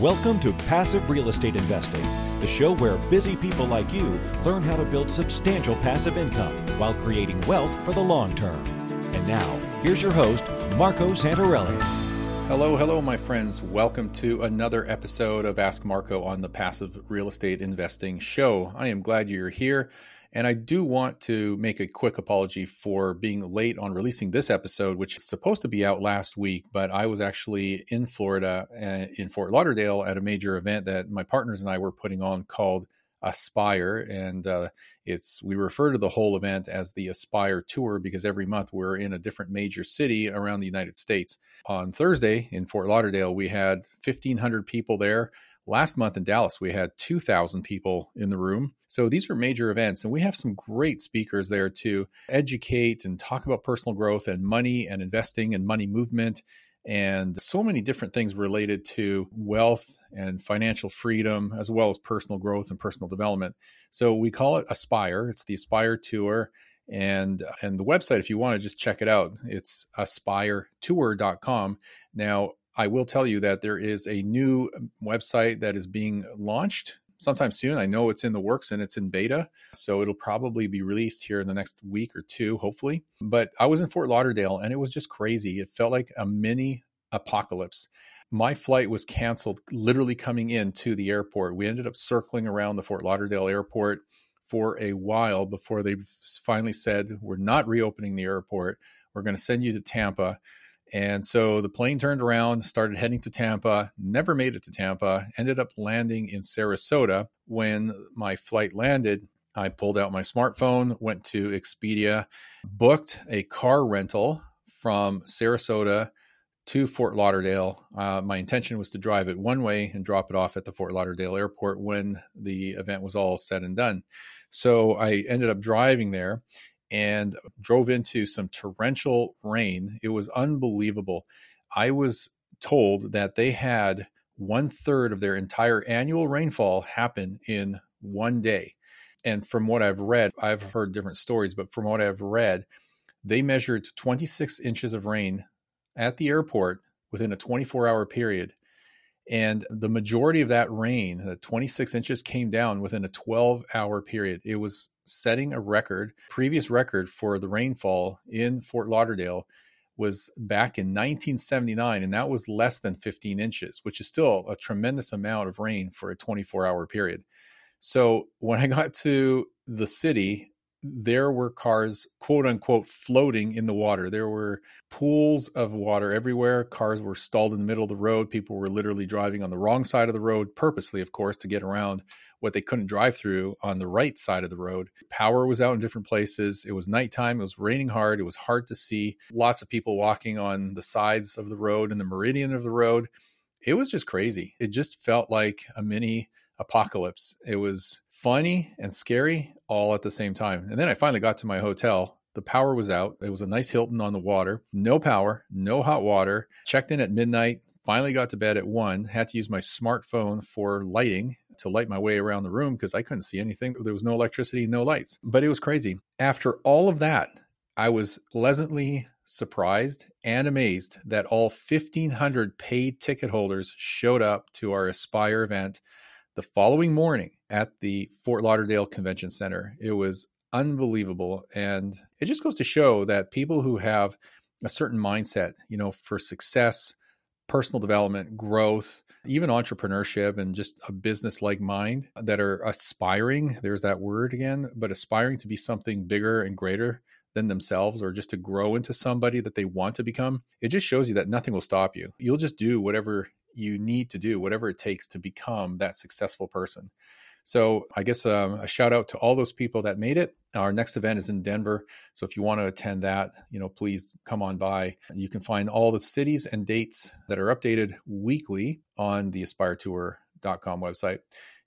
Welcome to Passive Real Estate Investing, the show where busy people like you learn how to build substantial passive income while creating wealth for the long term. And now, here's your host, Marco Santarelli. Hello, hello, my friends. Welcome to another episode of Ask Marco on the Passive Real Estate Investing Show. I am glad you're here. And I do want to make a quick apology for being late on releasing this episode, which is supposed to be out last week, but I was actually in Florida, uh, in Fort Lauderdale, at a major event that my partners and I were putting on called Aspire, and uh, it's we refer to the whole event as the Aspire Tour because every month we're in a different major city around the United States. On Thursday in Fort Lauderdale, we had 1,500 people there. Last month in Dallas, we had 2,000 people in the room. So these are major events, and we have some great speakers there to educate and talk about personal growth and money and investing and money movement and so many different things related to wealth and financial freedom, as well as personal growth and personal development. So we call it Aspire. It's the Aspire Tour. And and the website, if you want to just check it out, it's aspiretour.com. Now, I will tell you that there is a new um, website that is being launched sometime soon. I know it's in the works and it's in beta. So it'll probably be released here in the next week or two, hopefully. But I was in Fort Lauderdale and it was just crazy. It felt like a mini apocalypse. My flight was canceled literally coming into the airport. We ended up circling around the Fort Lauderdale airport for a while before they finally said, We're not reopening the airport. We're going to send you to Tampa. And so the plane turned around, started heading to Tampa, never made it to Tampa, ended up landing in Sarasota. When my flight landed, I pulled out my smartphone, went to Expedia, booked a car rental from Sarasota to Fort Lauderdale. Uh, my intention was to drive it one way and drop it off at the Fort Lauderdale airport when the event was all said and done. So I ended up driving there and drove into some torrential rain. It was unbelievable. I was told that they had one third of their entire annual rainfall happen in one day. And from what I've read, I've heard different stories, but from what I've read, they measured 26 inches of rain at the airport within a 24 hour period. And the majority of that rain, the 26 inches, came down within a 12 hour period. It was setting a record. Previous record for the rainfall in Fort Lauderdale was back in 1979, and that was less than 15 inches, which is still a tremendous amount of rain for a 24 hour period. So when I got to the city, there were cars, quote unquote, floating in the water. There were pools of water everywhere. Cars were stalled in the middle of the road. People were literally driving on the wrong side of the road, purposely, of course, to get around what they couldn't drive through on the right side of the road. Power was out in different places. It was nighttime. It was raining hard. It was hard to see. Lots of people walking on the sides of the road and the meridian of the road. It was just crazy. It just felt like a mini apocalypse. It was funny and scary all at the same time. And then I finally got to my hotel. The power was out. It was a nice Hilton on the water. No power, no hot water. Checked in at midnight. Finally got to bed at one. Had to use my smartphone for lighting to light my way around the room because I couldn't see anything. There was no electricity, no lights. But it was crazy. After all of that, I was pleasantly surprised and amazed that all 1,500 paid ticket holders showed up to our Aspire event the following morning at the Fort Lauderdale Convention Center. It was unbelievable. And it just goes to show that people who have a certain mindset, you know, for success, personal development, growth, even entrepreneurship and just a business like mind that are aspiring, there's that word again, but aspiring to be something bigger and greater than themselves or just to grow into somebody that they want to become, it just shows you that nothing will stop you. You'll just do whatever you need to do, whatever it takes to become that successful person. So I guess um, a shout out to all those people that made it. Our next event is in Denver. So if you want to attend that, you know, please come on by. You can find all the cities and dates that are updated weekly on the aspiretour.com website.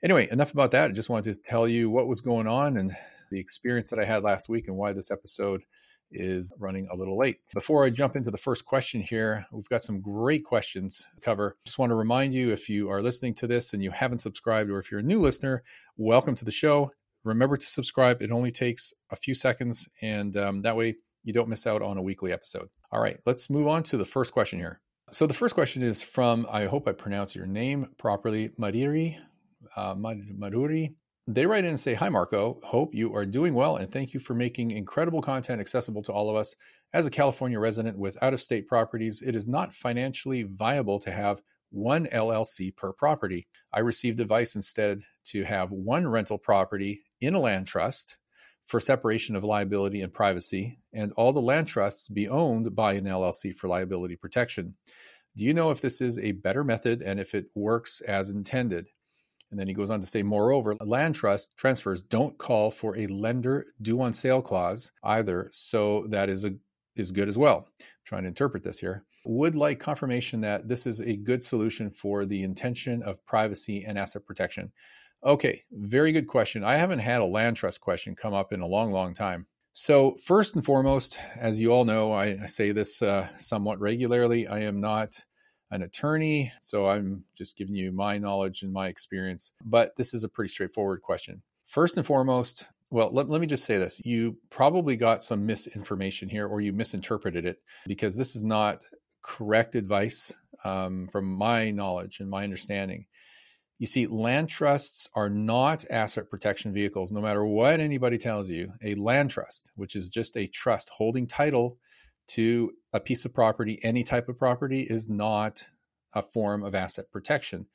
Anyway, enough about that. I just wanted to tell you what was going on and the experience that I had last week and why this episode is running a little late. Before I jump into the first question here, we've got some great questions to cover. Just want to remind you if you are listening to this and you haven't subscribed, or if you're a new listener, welcome to the show. Remember to subscribe. It only takes a few seconds, and um, that way you don't miss out on a weekly episode. All right, let's move on to the first question here. So the first question is from, I hope I pronounce your name properly, Mariri. Uh, Maruri. They write in and say, Hi, Marco. Hope you are doing well and thank you for making incredible content accessible to all of us. As a California resident with out of state properties, it is not financially viable to have one LLC per property. I received advice instead to have one rental property in a land trust for separation of liability and privacy, and all the land trusts be owned by an LLC for liability protection. Do you know if this is a better method and if it works as intended? And then he goes on to say, moreover, land trust transfers don't call for a lender due on sale clause either, so that is a is good as well. I'm trying to interpret this here. Would like confirmation that this is a good solution for the intention of privacy and asset protection. Okay, very good question. I haven't had a land trust question come up in a long, long time. So, first and foremost, as you all know, I, I say this uh, somewhat regularly. I am not an attorney, so I'm just giving you my knowledge and my experience. But this is a pretty straightforward question. First and foremost, well, let, let me just say this. You probably got some misinformation here or you misinterpreted it because this is not correct advice um, from my knowledge and my understanding. You see, land trusts are not asset protection vehicles, no matter what anybody tells you. A land trust, which is just a trust holding title to a piece of property, any type of property, is not a form of asset protection.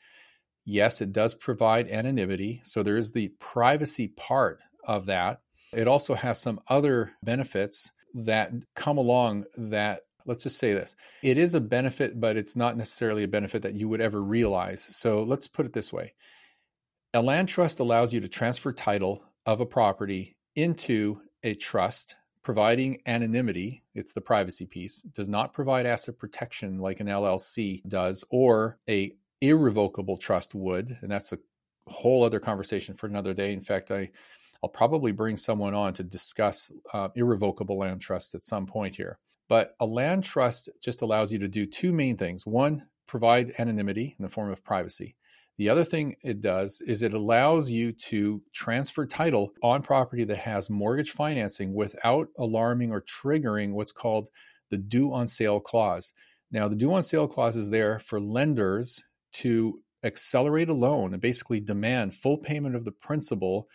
Yes, it does provide anonymity. So there is the privacy part of that. It also has some other benefits that come along that let's just say this it is a benefit but it's not necessarily a benefit that you would ever realize so let's put it this way a land trust allows you to transfer title of a property into a trust providing anonymity it's the privacy piece does not provide asset protection like an llc does or a irrevocable trust would and that's a whole other conversation for another day in fact i I'll probably bring someone on to discuss uh, irrevocable land trusts at some point here. But a land trust just allows you to do two main things. One, provide anonymity in the form of privacy. The other thing it does is it allows you to transfer title on property that has mortgage financing without alarming or triggering what's called the due on sale clause. Now, the due on sale clause is there for lenders to accelerate a loan and basically demand full payment of the principal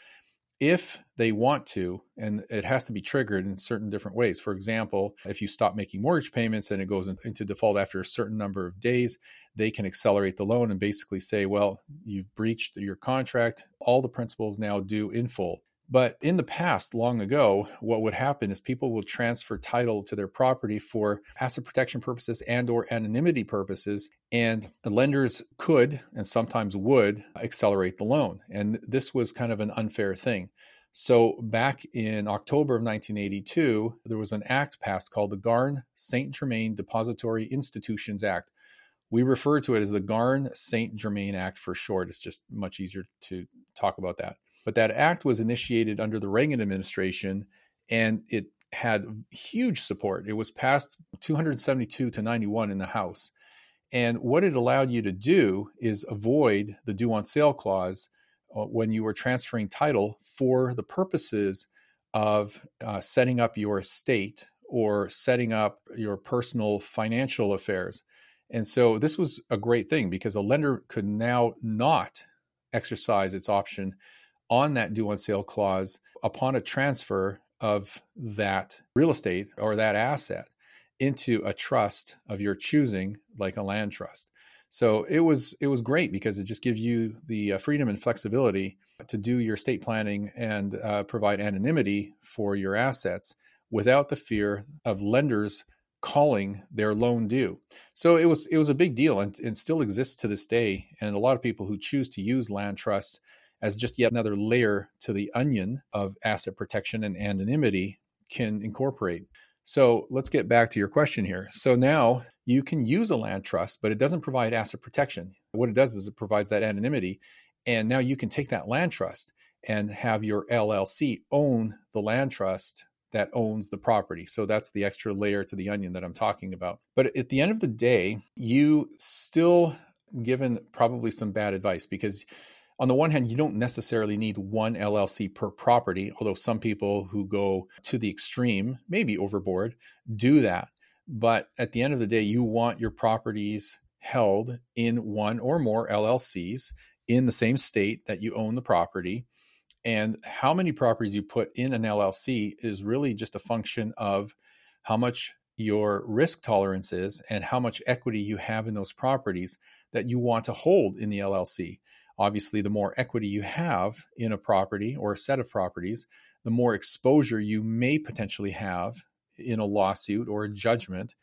if they want to, and it has to be triggered in certain different ways. For example, if you stop making mortgage payments and it goes into default after a certain number of days, they can accelerate the loan and basically say, well, you've breached your contract. All the principals now due in full. But in the past, long ago, what would happen is people will transfer title to their property for asset protection purposes and or anonymity purposes, and the lenders could and sometimes would accelerate the loan. And this was kind of an unfair thing. So back in October of 1982, there was an act passed called the Garn St. Germain Depository Institutions Act. We refer to it as the Garn St. Germain Act for short. It's just much easier to talk about that. But that act was initiated under the Reagan administration and it had huge support. It was passed 272 to 91 in the House. And what it allowed you to do is avoid the due on sale clause uh, when you were transferring title for the purposes of uh, setting up your estate or setting up your personal financial affairs. And so this was a great thing because a lender could now not exercise its option on that due on sale clause upon a transfer of that real estate or that asset into a trust of your choosing like a land trust so it was it was great because it just gives you the uh, freedom and flexibility to do your estate planning and uh, provide anonymity for your assets without the fear of lenders calling their loan due. So it was it was a big deal and, and still exists to this day. And a lot of people who choose to use land trusts as just yet another layer to the onion of asset protection and anonymity can incorporate. So let's get back to your question here. So now you can use a land trust, but it doesn't provide asset protection. What it does is it provides that anonymity. And now you can take that land trust and have your LLC own the land trust that owns the property. So that's the extra layer to the onion that I'm talking about. But at the end of the day, you still given probably some bad advice because on the one hand, you don't necessarily need one LLC per property, although some people who go to the extreme, maybe overboard, do that. But at the end of the day, you want your properties held in one or more LLCs in the same state that you own the property. And how many properties you put in an LLC is really just a function of how much your risk tolerance is and how much equity you have in those properties that you want to hold in the LLC. Obviously, the more equity you have in a property or a set of properties, the more exposure you may potentially have in a lawsuit or a judgment.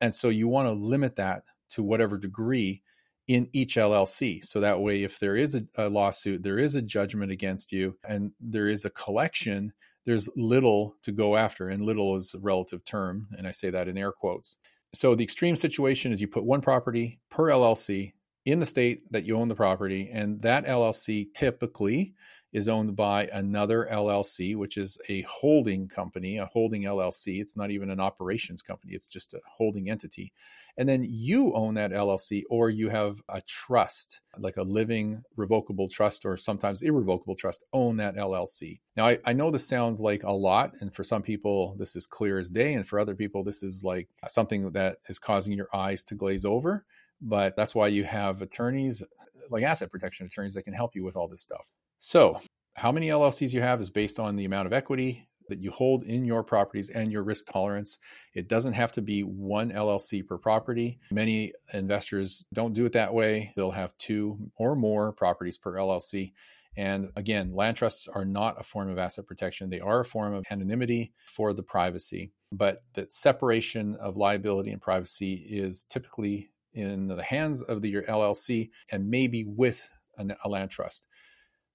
And so you want to limit that to whatever degree in each LLC. So that way, if there is a, a, lawsuit, there is a judgment against you, and there is a collection, there's little to go after. And little is a relative term. And I say that in air quotes. So the extreme situation is you put one property per LLC in the state that you own the property, and that LLC typically is owned by another LLC, which is a holding company, a holding LLC. It's not even an operations company, it's just a holding entity. And then you own that LLC, or you have a trust, like a living revocable trust or sometimes irrevocable trust, own that LLC. Now, I, I know this sounds like a lot, and for some people, this is clear as day, and for other people, this is like something that is causing your eyes to glaze over but that's why you have attorneys like asset protection attorneys that can help you with all this stuff. So, how many LLCs you have is based on the amount of equity that you hold in your properties and your risk tolerance. It doesn't have to be one LLC per property. Many investors don't do it that way. They'll have two or more properties per LLC. And again, land trusts are not a form of asset protection. They are a form of anonymity for the privacy. But that separation of liability and privacy is typically in the hands of the, your LLC and maybe with an, a land trust.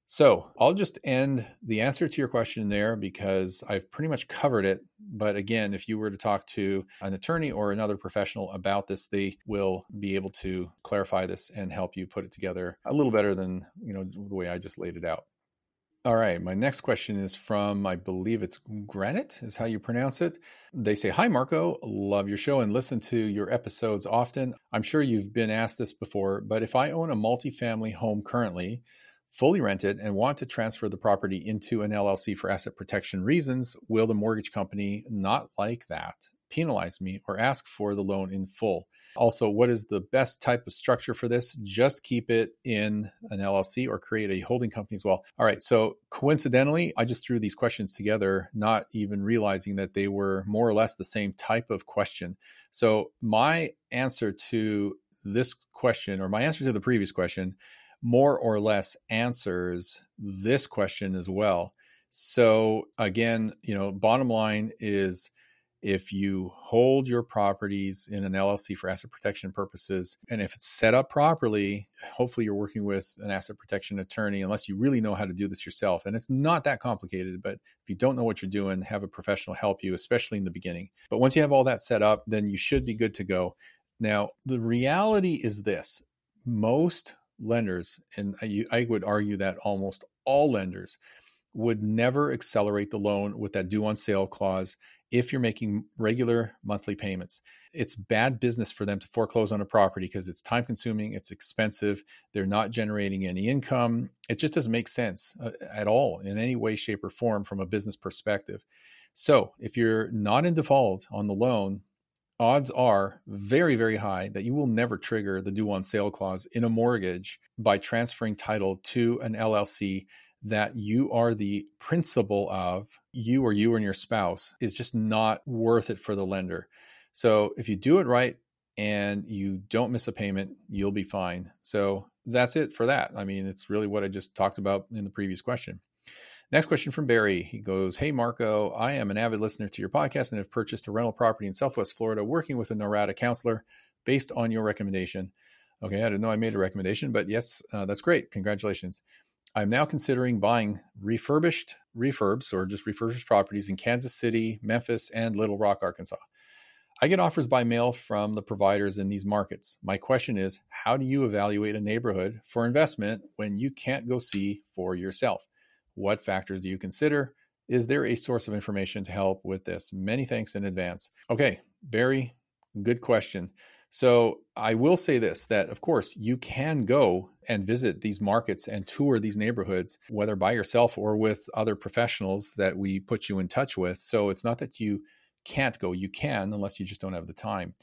So I'll just end the answer to your question there because I've pretty much covered it. But again, if you were to talk to an attorney or another professional about this, they will be able to clarify this and help you put it together a little better than you know the way I just laid it out. All right. My next question is from, I believe it's Granite, is how you pronounce it. They say, Hi, Marco. Love your show and listen to your episodes often. I'm sure you've been asked this before, but if I own a multifamily home currently, fully rented, and want to transfer the property into an LLC for asset protection reasons, will the mortgage company not like that? Penalize me or ask for the loan in full. Also, what is the best type of structure for this? Just keep it in an LLC or create a holding company as well. All right. So, coincidentally, I just threw these questions together, not even realizing that they were more or less the same type of question. So, my answer to this question, or my answer to the previous question, more or less answers this question as well. So, again, you know, bottom line is if you hold your properties in an LLC for asset protection purposes, and if it's set up properly, hopefully you're working with an asset protection attorney, unless you really know how to do this yourself. And it's not that complicated, but if you don't know what you're doing, have a professional help you, especially in the beginning. But once you have all that set up, then you should be good to go. Now, the reality is this most lenders, and I, would argue that almost all lenders, would never accelerate the loan with that due on sale clause if you're making regular monthly payments. It's bad business for them to foreclose on a property because it's time consuming, it's expensive, they're not generating any income. It just doesn't make sense uh, at all in any way, shape, or form from a business perspective. So if you're not in default on the loan, odds are very, very high that you will never trigger the due on sale clause in a mortgage by transferring title to an LLC that you are the principal of, you or you and your spouse, is just not worth it for the lender. So if you do it right and you don't miss a payment, you'll be fine. So that's it for that. I mean, it's really what I just talked about in the previous question. Next question from Barry. He goes, Hey, Marco, I am an avid listener to your podcast and have purchased a rental property in Southwest Florida working with a Norada counselor based on your recommendation. Okay, I didn't know I made a recommendation, but yes, uh, that's great. Congratulations. I'm now considering buying refurbished refurbs or just refurbished properties in Kansas City, Memphis, and Little Rock, Arkansas. I get offers by mail from the providers in these markets. My question is how do you evaluate a neighborhood for investment when you can't go see for yourself? What factors do you consider? Is there a source of information to help with this? Many thanks in advance. Okay, Barry, good question. So I will say this that, of course, you can go and visit these markets and tour these neighborhoods, whether by yourself or with other professionals that we put you in touch with. So it's not that you can't go. You can unless you just don't have the time.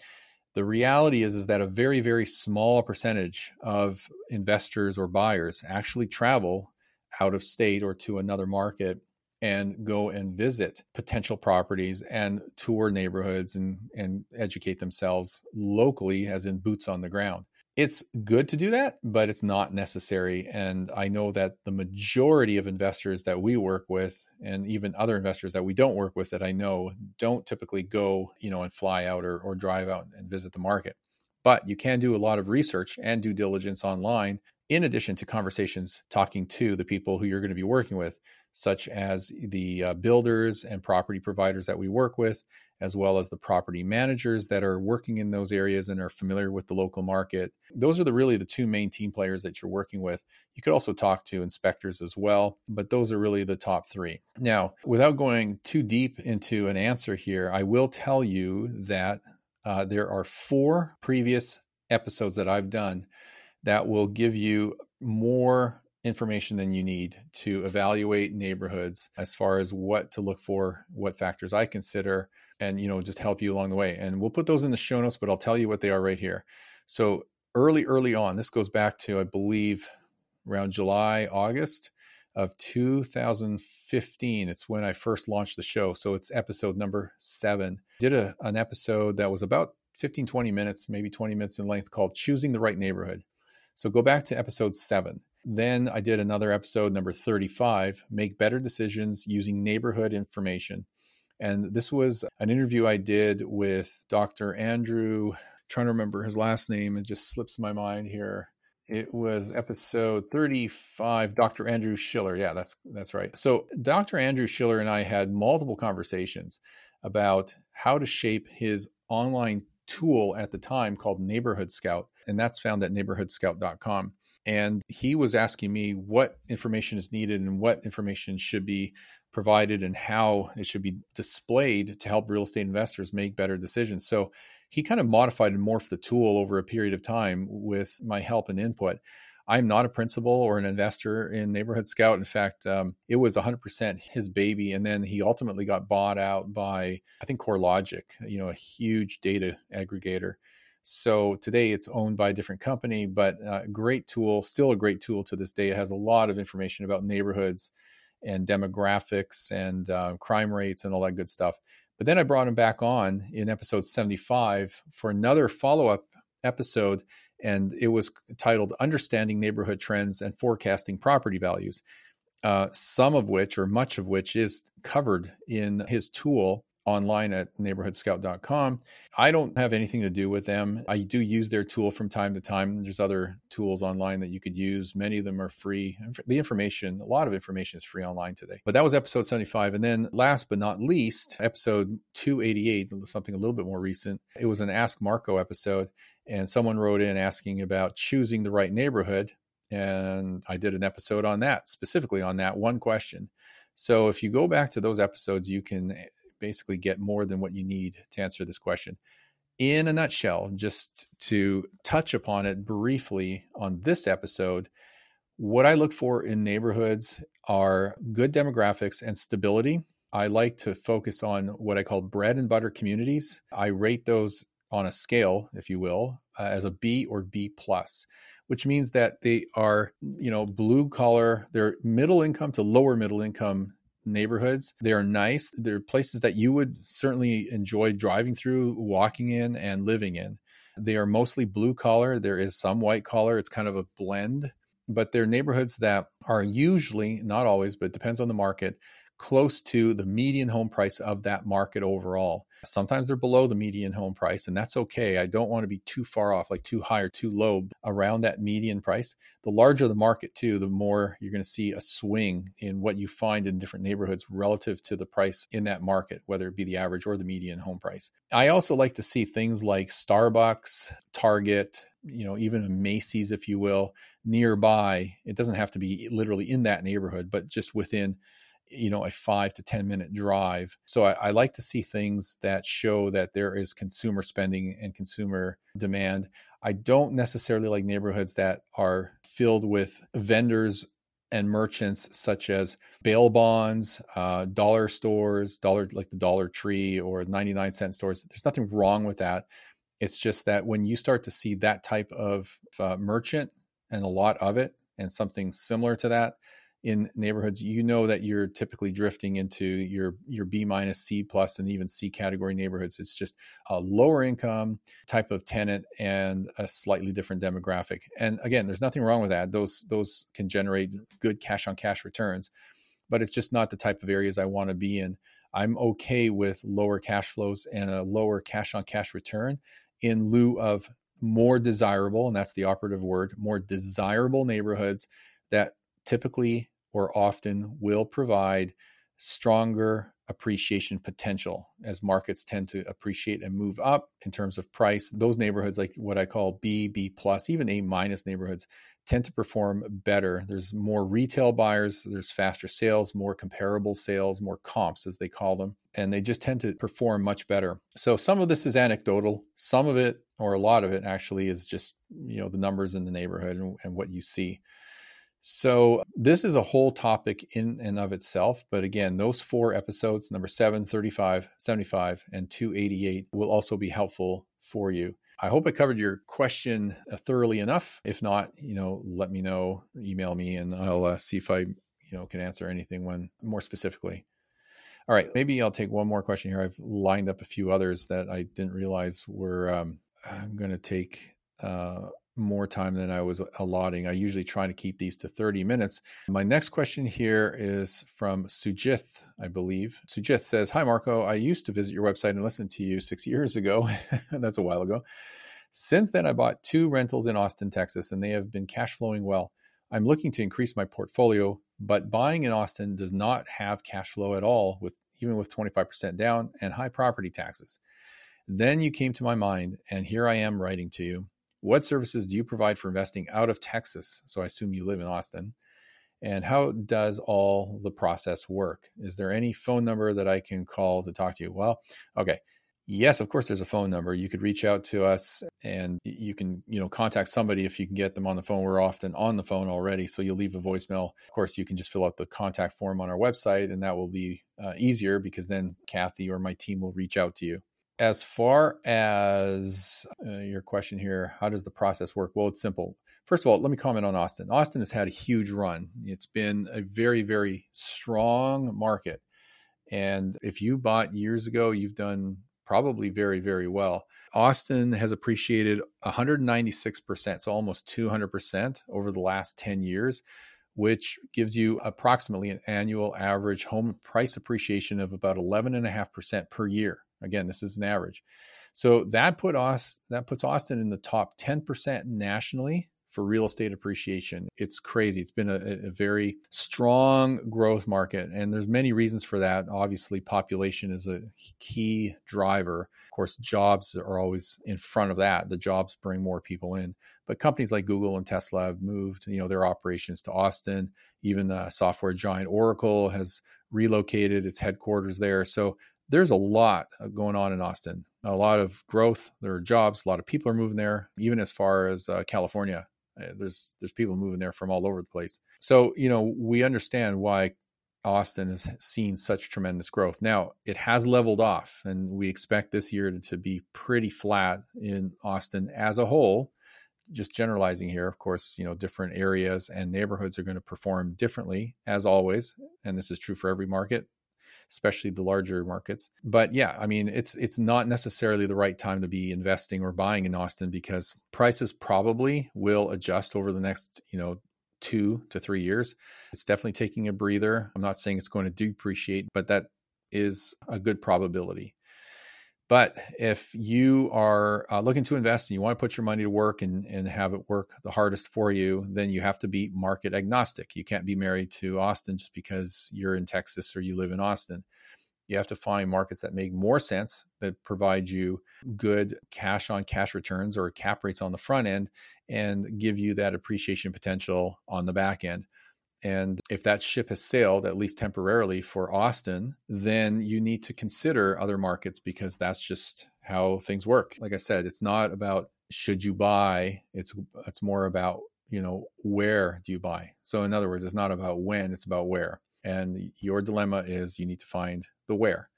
The reality is is that a very very small percentage of investors or buyers actually travel out of state or to another market and go and visit potential properties and tour neighborhoods and and educate themselves locally as in boots on the ground. It's good to do that but it's not necessary and i know that the majority of investors that we work with and even other investors that we don't work with that i know don't typically go you know and fly out or, or drive out and visit the market. But you can do a lot of research and due diligence online in addition to conversations talking to the people who you're going to be working with such as the uh, builders and property providers that we work with, as well as the property managers that are working in those areas and are familiar with the local market. Those are the really the two main team players that you're working with. You could also talk to inspectors as well, but those are really the top 3. Now, without going too deep into an answer here, I will tell you that uh, there are four previous episodes that I've done that will give you more information than you need to evaluate neighborhoods as far as what to look for, what factors I consider, and you know just help you along the way. And we'll put those in the show notes, but I'll tell you what they are right here. So early, early on, this goes back to I believe around July, August of 2015. It's when I first launched the show. So it's episode number seven. Did a, an episode that was about 15, 20 minutes, maybe 20 minutes in length called Choosing the Right Neighborhood. So go back to episode seven. Then I did another episode, number 35 Make Better Decisions Using Neighborhood Information. And this was an interview I did with Dr. Andrew, trying to remember his last name, it just slips my mind here. It was episode 35, Dr. Andrew Schiller. Yeah, that's that's right. So Dr. Andrew Schiller and I had multiple conversations about how to shape his online tool at the time called Neighborhood Scout, and that's found at neighborhoodscout.com and he was asking me what information is needed and what information should be provided and how it should be displayed to help real estate investors make better decisions. So he kind of modified and morphed the tool over a period of time with my help and input. I'm not a principal or an investor in Neighborhood Scout. In fact, um, it was 100% his baby. And then he ultimately got bought out by, I think, CoreLogic, you know, a huge data aggregator. So today it's owned by a different company, but a uh, great tool, still a great tool to this day. It has a lot of information about neighborhoods and demographics and uh, crime rates and all that good stuff. But then I brought him back on in episode 75 for another follow up episode, and it was titled Understanding Neighborhood Trends and Forecasting Property Values. Uh, some of which, or much of which, is covered in his tool online at neighborhoodscout.com. I don't have anything to do with them. I do use their tool from time to time. There's other tools online that you could use. Many of them are free. The information, a lot of information is free online today. But that was episode 75. And then last but not least, episode 288, something a little bit more recent. It was an Ask Marco episode. And someone wrote in asking about choosing the right neighborhood. And I did an episode on that, specifically on that one question. So if you go back to those episodes, you can basically get more than what you need to answer this question. In a nutshell, just to touch upon it briefly on this episode, what I look for in neighborhoods are good demographics and stability. I like to focus on what I call bread and butter communities. I rate those on a scale, if you will, uh, as a B or B plus, which means that they are, you know, blue collar, they're middle income to lower middle income neighborhoods. They're nice. They're places that you would certainly enjoy driving through, walking in, and living in. They are mostly blue collar. There is some white collar. It's kind of a blend, but they're neighborhoods that are usually, not always, but depends on the market, close to the median home price of that market overall. Sometimes they're below the median home price, and that's okay. I don't want to be too far off, like too high or too low around that median price. The larger the market, too, the more you're going to see a swing in what you find in different neighborhoods relative to the price in that market, whether it be the average or the median home price. I also like to see things like Starbucks, Target, you know, even a Macy's, if you will, nearby. It doesn't have to be literally in that neighborhood, but just within you know a five to ten minute drive so I, I, like to see things that show that there is consumer spending and consumer demand i don't necessarily like neighborhoods that are filled with vendors and merchants such as bail bonds, uh, dollar stores, dollar like the Dollar Tree or 99 cent stores. There's nothing wrong with that. It's just that when you start to see that type of uh, merchant and a lot of it and something similar to that, in neighborhoods, you know that you're typically drifting into your your B minus C plus and even C category neighborhoods. It's just a lower income type of tenant and a slightly different demographic. And again, there's nothing wrong with that. Those those can generate good cash on cash returns, but it's just not the type of areas I want to be in. I'm okay with lower cash flows and a lower cash on cash return in lieu of more desirable, and that's the operative word, more desirable neighborhoods that typically or often will provide stronger appreciation potential as markets tend to appreciate and move up in terms of price. Those neighborhoods like what i call b b plus even a minus neighborhoods tend to perform better. There's more retail buyers there's faster sales more comparable sales more comps as they call them and they just tend to perform much better. So some of this is anecdotal. Some of it or a lot of it actually is just you know the numbers in the neighborhood and, and what you see so, this is a whole topic in and of itself. But again, those four episodes, number 7, 35, 75, and 288, will also be helpful for you. I hope I covered your question uh, thoroughly enough. If not, you know, let me know, email me, and I'll uh, see if I, you know, can answer anything when more specifically. All right, maybe I'll take one more question here. I've lined up a few others that I didn't realize were um, I'm going to take uh, more time than I was allotting. I usually try to keep these to 30 minutes. My next question here is from Sujith, I believe. Sujith says, Hi, Marco. I used to visit your website and listen to you six years ago. That's a while ago. Since then, I bought two rentals in Austin, Texas, and they have been cash flowing well. I'm looking to increase my portfolio, but buying in Austin does not have cash flow at all, with even with 25% down and high property taxes. Then you came to my mind, and here I am writing to you. What services do you provide for investing out of Texas? So I assume you live in Austin. And how does all the process work? Is there any phone number that I can call to talk to you? Well, okay. Yes, of course there's a phone number. You could reach out to us and you can, you know, contact somebody if you can get them on the phone. We're often on the phone already, so you'll leave a voicemail. Of course, you can just fill out the contact form on our website and that will be uh, easier because then Kathy or my team will reach out to you as far as uh, your question here, how does the process work? Well, it's simple. First of all, let me comment on Austin. Austin has had a huge run. It's been a very, very strong market. And if you bought years ago, you've done probably very, very well. Austin has appreciated 196%, so almost 200% over the last 10 years, which gives you approximately an annual average home price appreciation of about 11.5% per year. Again, this is an average. So that put us that puts Austin in the top 10% nationally for real estate appreciation. It's crazy. It's been a, a, very strong growth market, and there's many reasons for that. Obviously, population is a key driver. Of course, jobs are always in front of that. The jobs bring more people in. But companies like Google and Tesla have moved, you know, their operations to Austin. Even the software giant Oracle has relocated its headquarters there. So there's a lot uh, going on in Austin. A lot of growth. There are jobs. A lot of people are moving there. Even as far as uh, California, uh, there's there's people moving there from all over the place. So you know we understand why Austin has seen such tremendous growth. Now it has leveled off, and we expect this year to be pretty flat in Austin as a whole. Just generalizing here, of course, you know different areas and neighborhoods are going to perform differently as always, and this is true for every market especially the larger markets. But yeah, I mean, it's it's not necessarily the right time to be investing or buying in Austin because prices probably will adjust over the next, you know, two to three years. It's definitely taking a breather. I'm not saying it's going to depreciate, but that is a good probability. But if you are uh, looking to invest and you want to put your money to work and, and have it work the hardest for you, then you have to be market agnostic. You can't be married to Austin just because you're in Texas or you live in Austin. You have to find markets that make more sense, that provide you good cash on cash returns or cap rates on the front end and give you that appreciation potential on the back end. And if that ship has sailed, at least temporarily for Austin, then you need to consider other markets because that's just how things work. Like I said, it's not about should you buy, it's it's more about you know, where do you buy? So, in other words, it's not about when, it's about where. And your dilemma is you need to find the where.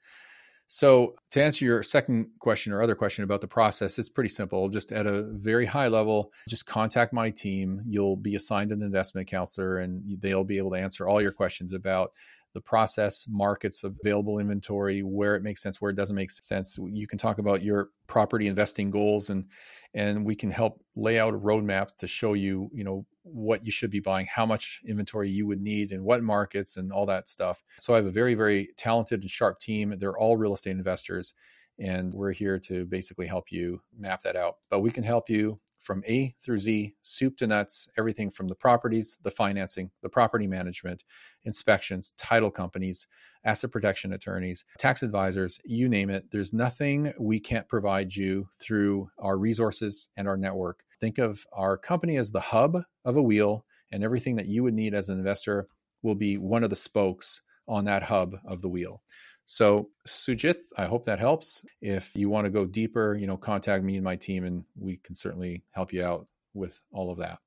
So, to answer your second question or other question about the process, it's pretty simple. Just at a very high level, just contact my team. You'll be assigned an investment counselor and they'll be able to answer all your questions about the process, markets, available inventory, where it makes sense, where it doesn't make sense. You can talk about your property investing goals and and we can help lay out a roadmap to show you, you know, what you should be buying, how much inventory you would need and what markets and all that stuff. So I have a very, very talented and sharp team. They're all real estate investors and we're here to basically help you map that out. But we can help you from A through Z, soup to nuts, everything from the properties, the financing, the property management, inspections, title companies, asset protection attorneys, tax advisors, you name it. There's nothing we can't provide you through our resources and our network. Think of our company as the hub of a wheel, and everything that you would need as an investor will be one of the spokes on that hub of the wheel. So, Sujith, I hope that helps. If you want to go deeper, you know, contact me and my team, and we can certainly help you out with all of that.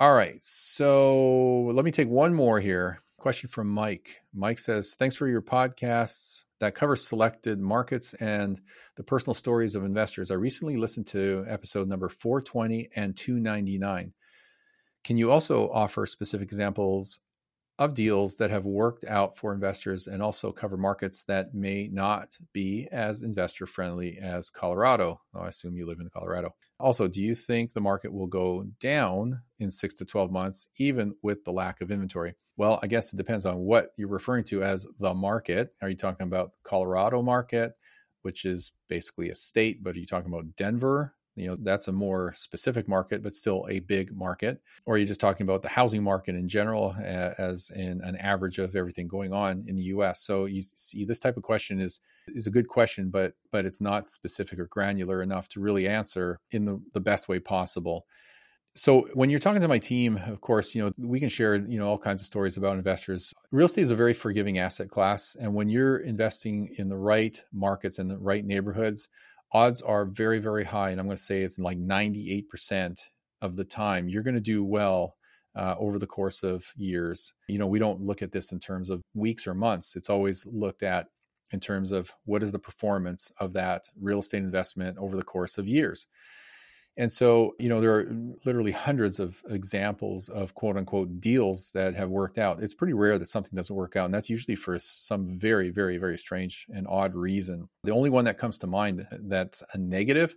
All right. So, let me take one more here. Question from Mike. Mike says, Thanks for your podcasts that cover selected markets and the personal stories of investors. I recently listened to episode number 420 and 299. Can you also offer specific examples of deals that have worked out for investors and also cover markets that may not be as investor friendly as Colorado. Oh, I assume you live in Colorado. Also, do you think the market will go down in six to 12 months, even with the lack of inventory? Well, I guess it depends on what you're referring to as the market. Are you talking about the Colorado market, which is basically a state, but are you talking about Denver, you know that's a more specific market but still a big market. Or you're you just talking about the housing market in general as in an average of everything going on in the US so you see this type of question is is a good question but but it's not specific or granular enough to really answer in the, the best way possible. So when you're talking to my team of course you know we can share you know all kinds of stories about investors. Real estate is a very forgiving asset class and when you're investing in the right markets and the right neighborhoods odds are very, very high. And I'm going to say it's like 98% of the time you're going to do well uh, over the course of years. You know, we don't look at this in terms of weeks or months, it's always looked at in terms of what is the performance of that real estate investment over the course of years. And so, you know, there are literally hundreds of examples of quote unquote deals that have worked out. It's pretty rare that something doesn't work out. And that's usually for some very, very, very strange and odd reason. The only one that comes to mind that's a negative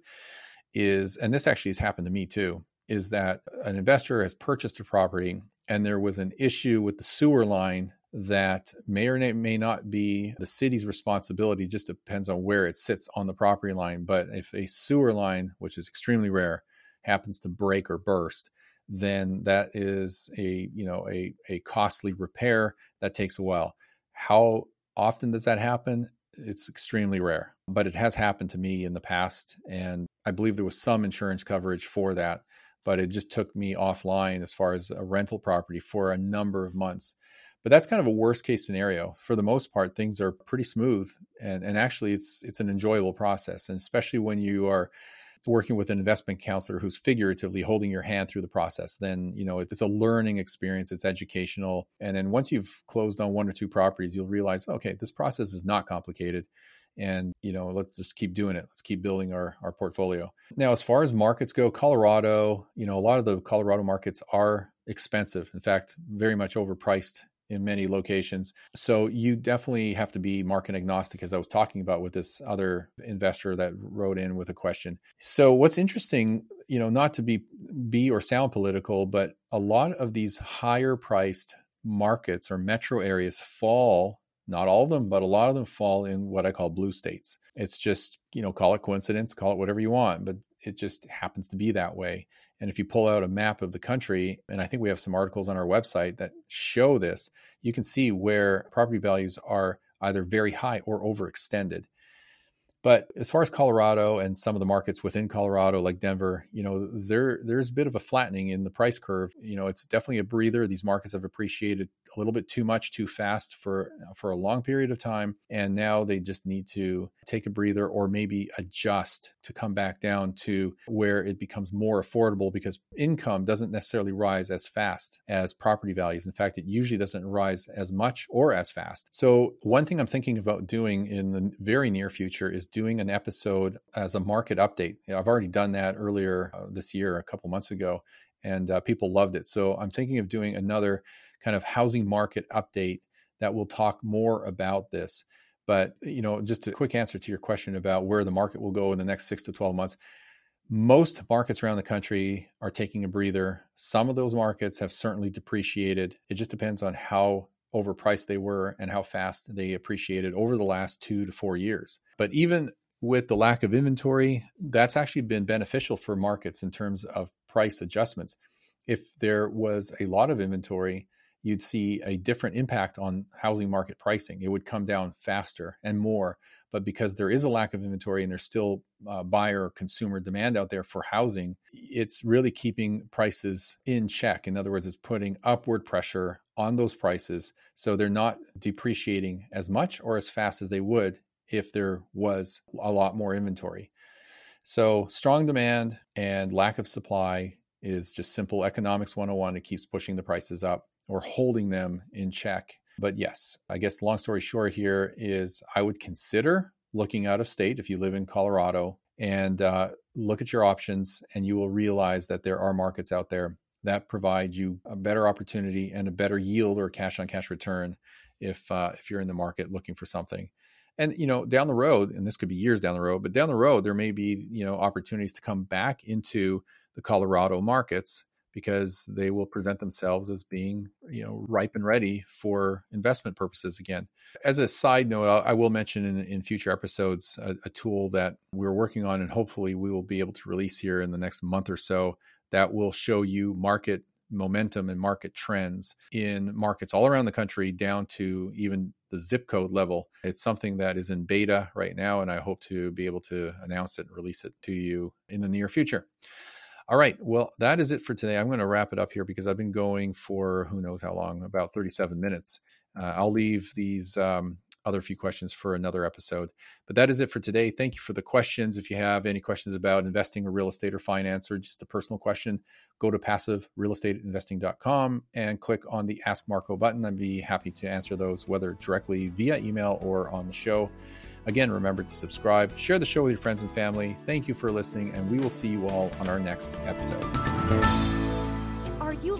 is, and this actually has happened to me too, is that an investor has purchased a property and there was an issue with the sewer line that may or may not be the city's responsibility just depends on where it sits on the property line. But if a sewer line which is extremely rare happens to break or burst then that is a you know a, a costly repair that takes a while. How often does that happen? It's extremely rare but it has happened to me in the past and i believe there was some insurance coverage for that but it just took me offline as far as a rental property for a number of months but that's kind of a worst case scenario. For the most part things are pretty smooth and, and actually it's it's an enjoyable process and especially when you are working with an investment counselor who's figuratively holding your hand through the process then you know it's a learning experience it's educational and then once you've closed on one or two properties you'll realize okay this process is not complicated and you know let's just keep doing it. Let's keep building our our portfolio. Now as far as markets go colorado you know a lot of the colorado markets are expensive. In fact very much overpriced in many locations. So you definitely have to be market agnostic, as I was talking about with this other investor that wrote in with a question. So what's interesting, you know, not to be be or sound political, but a lot of these higher priced markets or metro areas fall not all of them, but a lot of them fall in what I call blue states. It's just, you know, call it coincidence, call it whatever you want, but it just happens to be that way. And if you pull out a map of the country, and I think we have some articles on our website that show this, you can see where property values are either very high or overextended. But as far as Colorado and some of the markets within Colorado, like Denver, you know, there there's a bit of a flattening in the price curve. You know, it's definitely a breather. These markets have appreciated a little bit too much, too fast for for a long period of time, and now they just need to take a breather or maybe adjust to come back down to where it becomes more affordable because income doesn't necessarily rise as fast as property values. In fact, it usually doesn't rise as much or as fast. So one thing I'm thinking about doing in the very near future is doing an episode as a market update. I've already done that earlier uh, this year, a couple months ago, and uh, people loved it. So I'm thinking of doing another kind of housing market update that will talk more about this. But you know, just a quick answer to your question about where the market will go in the next six to 12 months. Most markets around the country are taking a breather. Some of those markets have certainly depreciated. It just depends on how overpriced they were and how fast they appreciated over the last two to four years. But even with the lack of inventory, that's actually been beneficial for markets in terms of price adjustments. If there was a lot of inventory, you'd see a different impact on housing market pricing. It would come down faster and more. But because there is a lack of inventory and there's still uh, buyer consumer demand out there for housing, it's really keeping prices in check. In other words, it's putting upward pressure on those prices so they're not depreciating as much or as fast as they would if there was a lot more inventory. So, strong demand and lack of supply is just simple economics 101. It keeps pushing the prices up or holding them in check. But yes, I guess long story short here is I would consider looking out of state if you live in Colorado and uh, look at your options, and you will realize that there are markets out there that provide you a better opportunity and a better yield or cash on cash return if uh, if you're in the market looking for something. And you know, down the road, and this could be years down the road, but down the road there may be you know opportunities to come back into the Colorado markets because they will present themselves as being you know ripe and ready for investment purposes again as a side note i will mention in, in future episodes a, a, tool that we're working on and hopefully we will be able to release here in the next month or so that will show you market momentum and market trends in markets all around the country down to even the zip code level. It's something that is in beta right now, and I hope to be able to announce it and release it to you in the near future. All right. Well, that is it for today. I'm going to wrap it up here because I've been going for who knows how long, about 37 minutes. Uh, I'll leave these um, other few questions for another episode. But that is it for today. Thank you for the questions. If you have any questions about investing or real estate or finance or just a personal question, go to passiverealestateinvesting.com and click on the Ask Marco button. I'd be happy to answer those, whether directly via email or on the show. Again, remember to subscribe, share the show with your friends and family. Thank you for listening, and we will see you all on our next episode.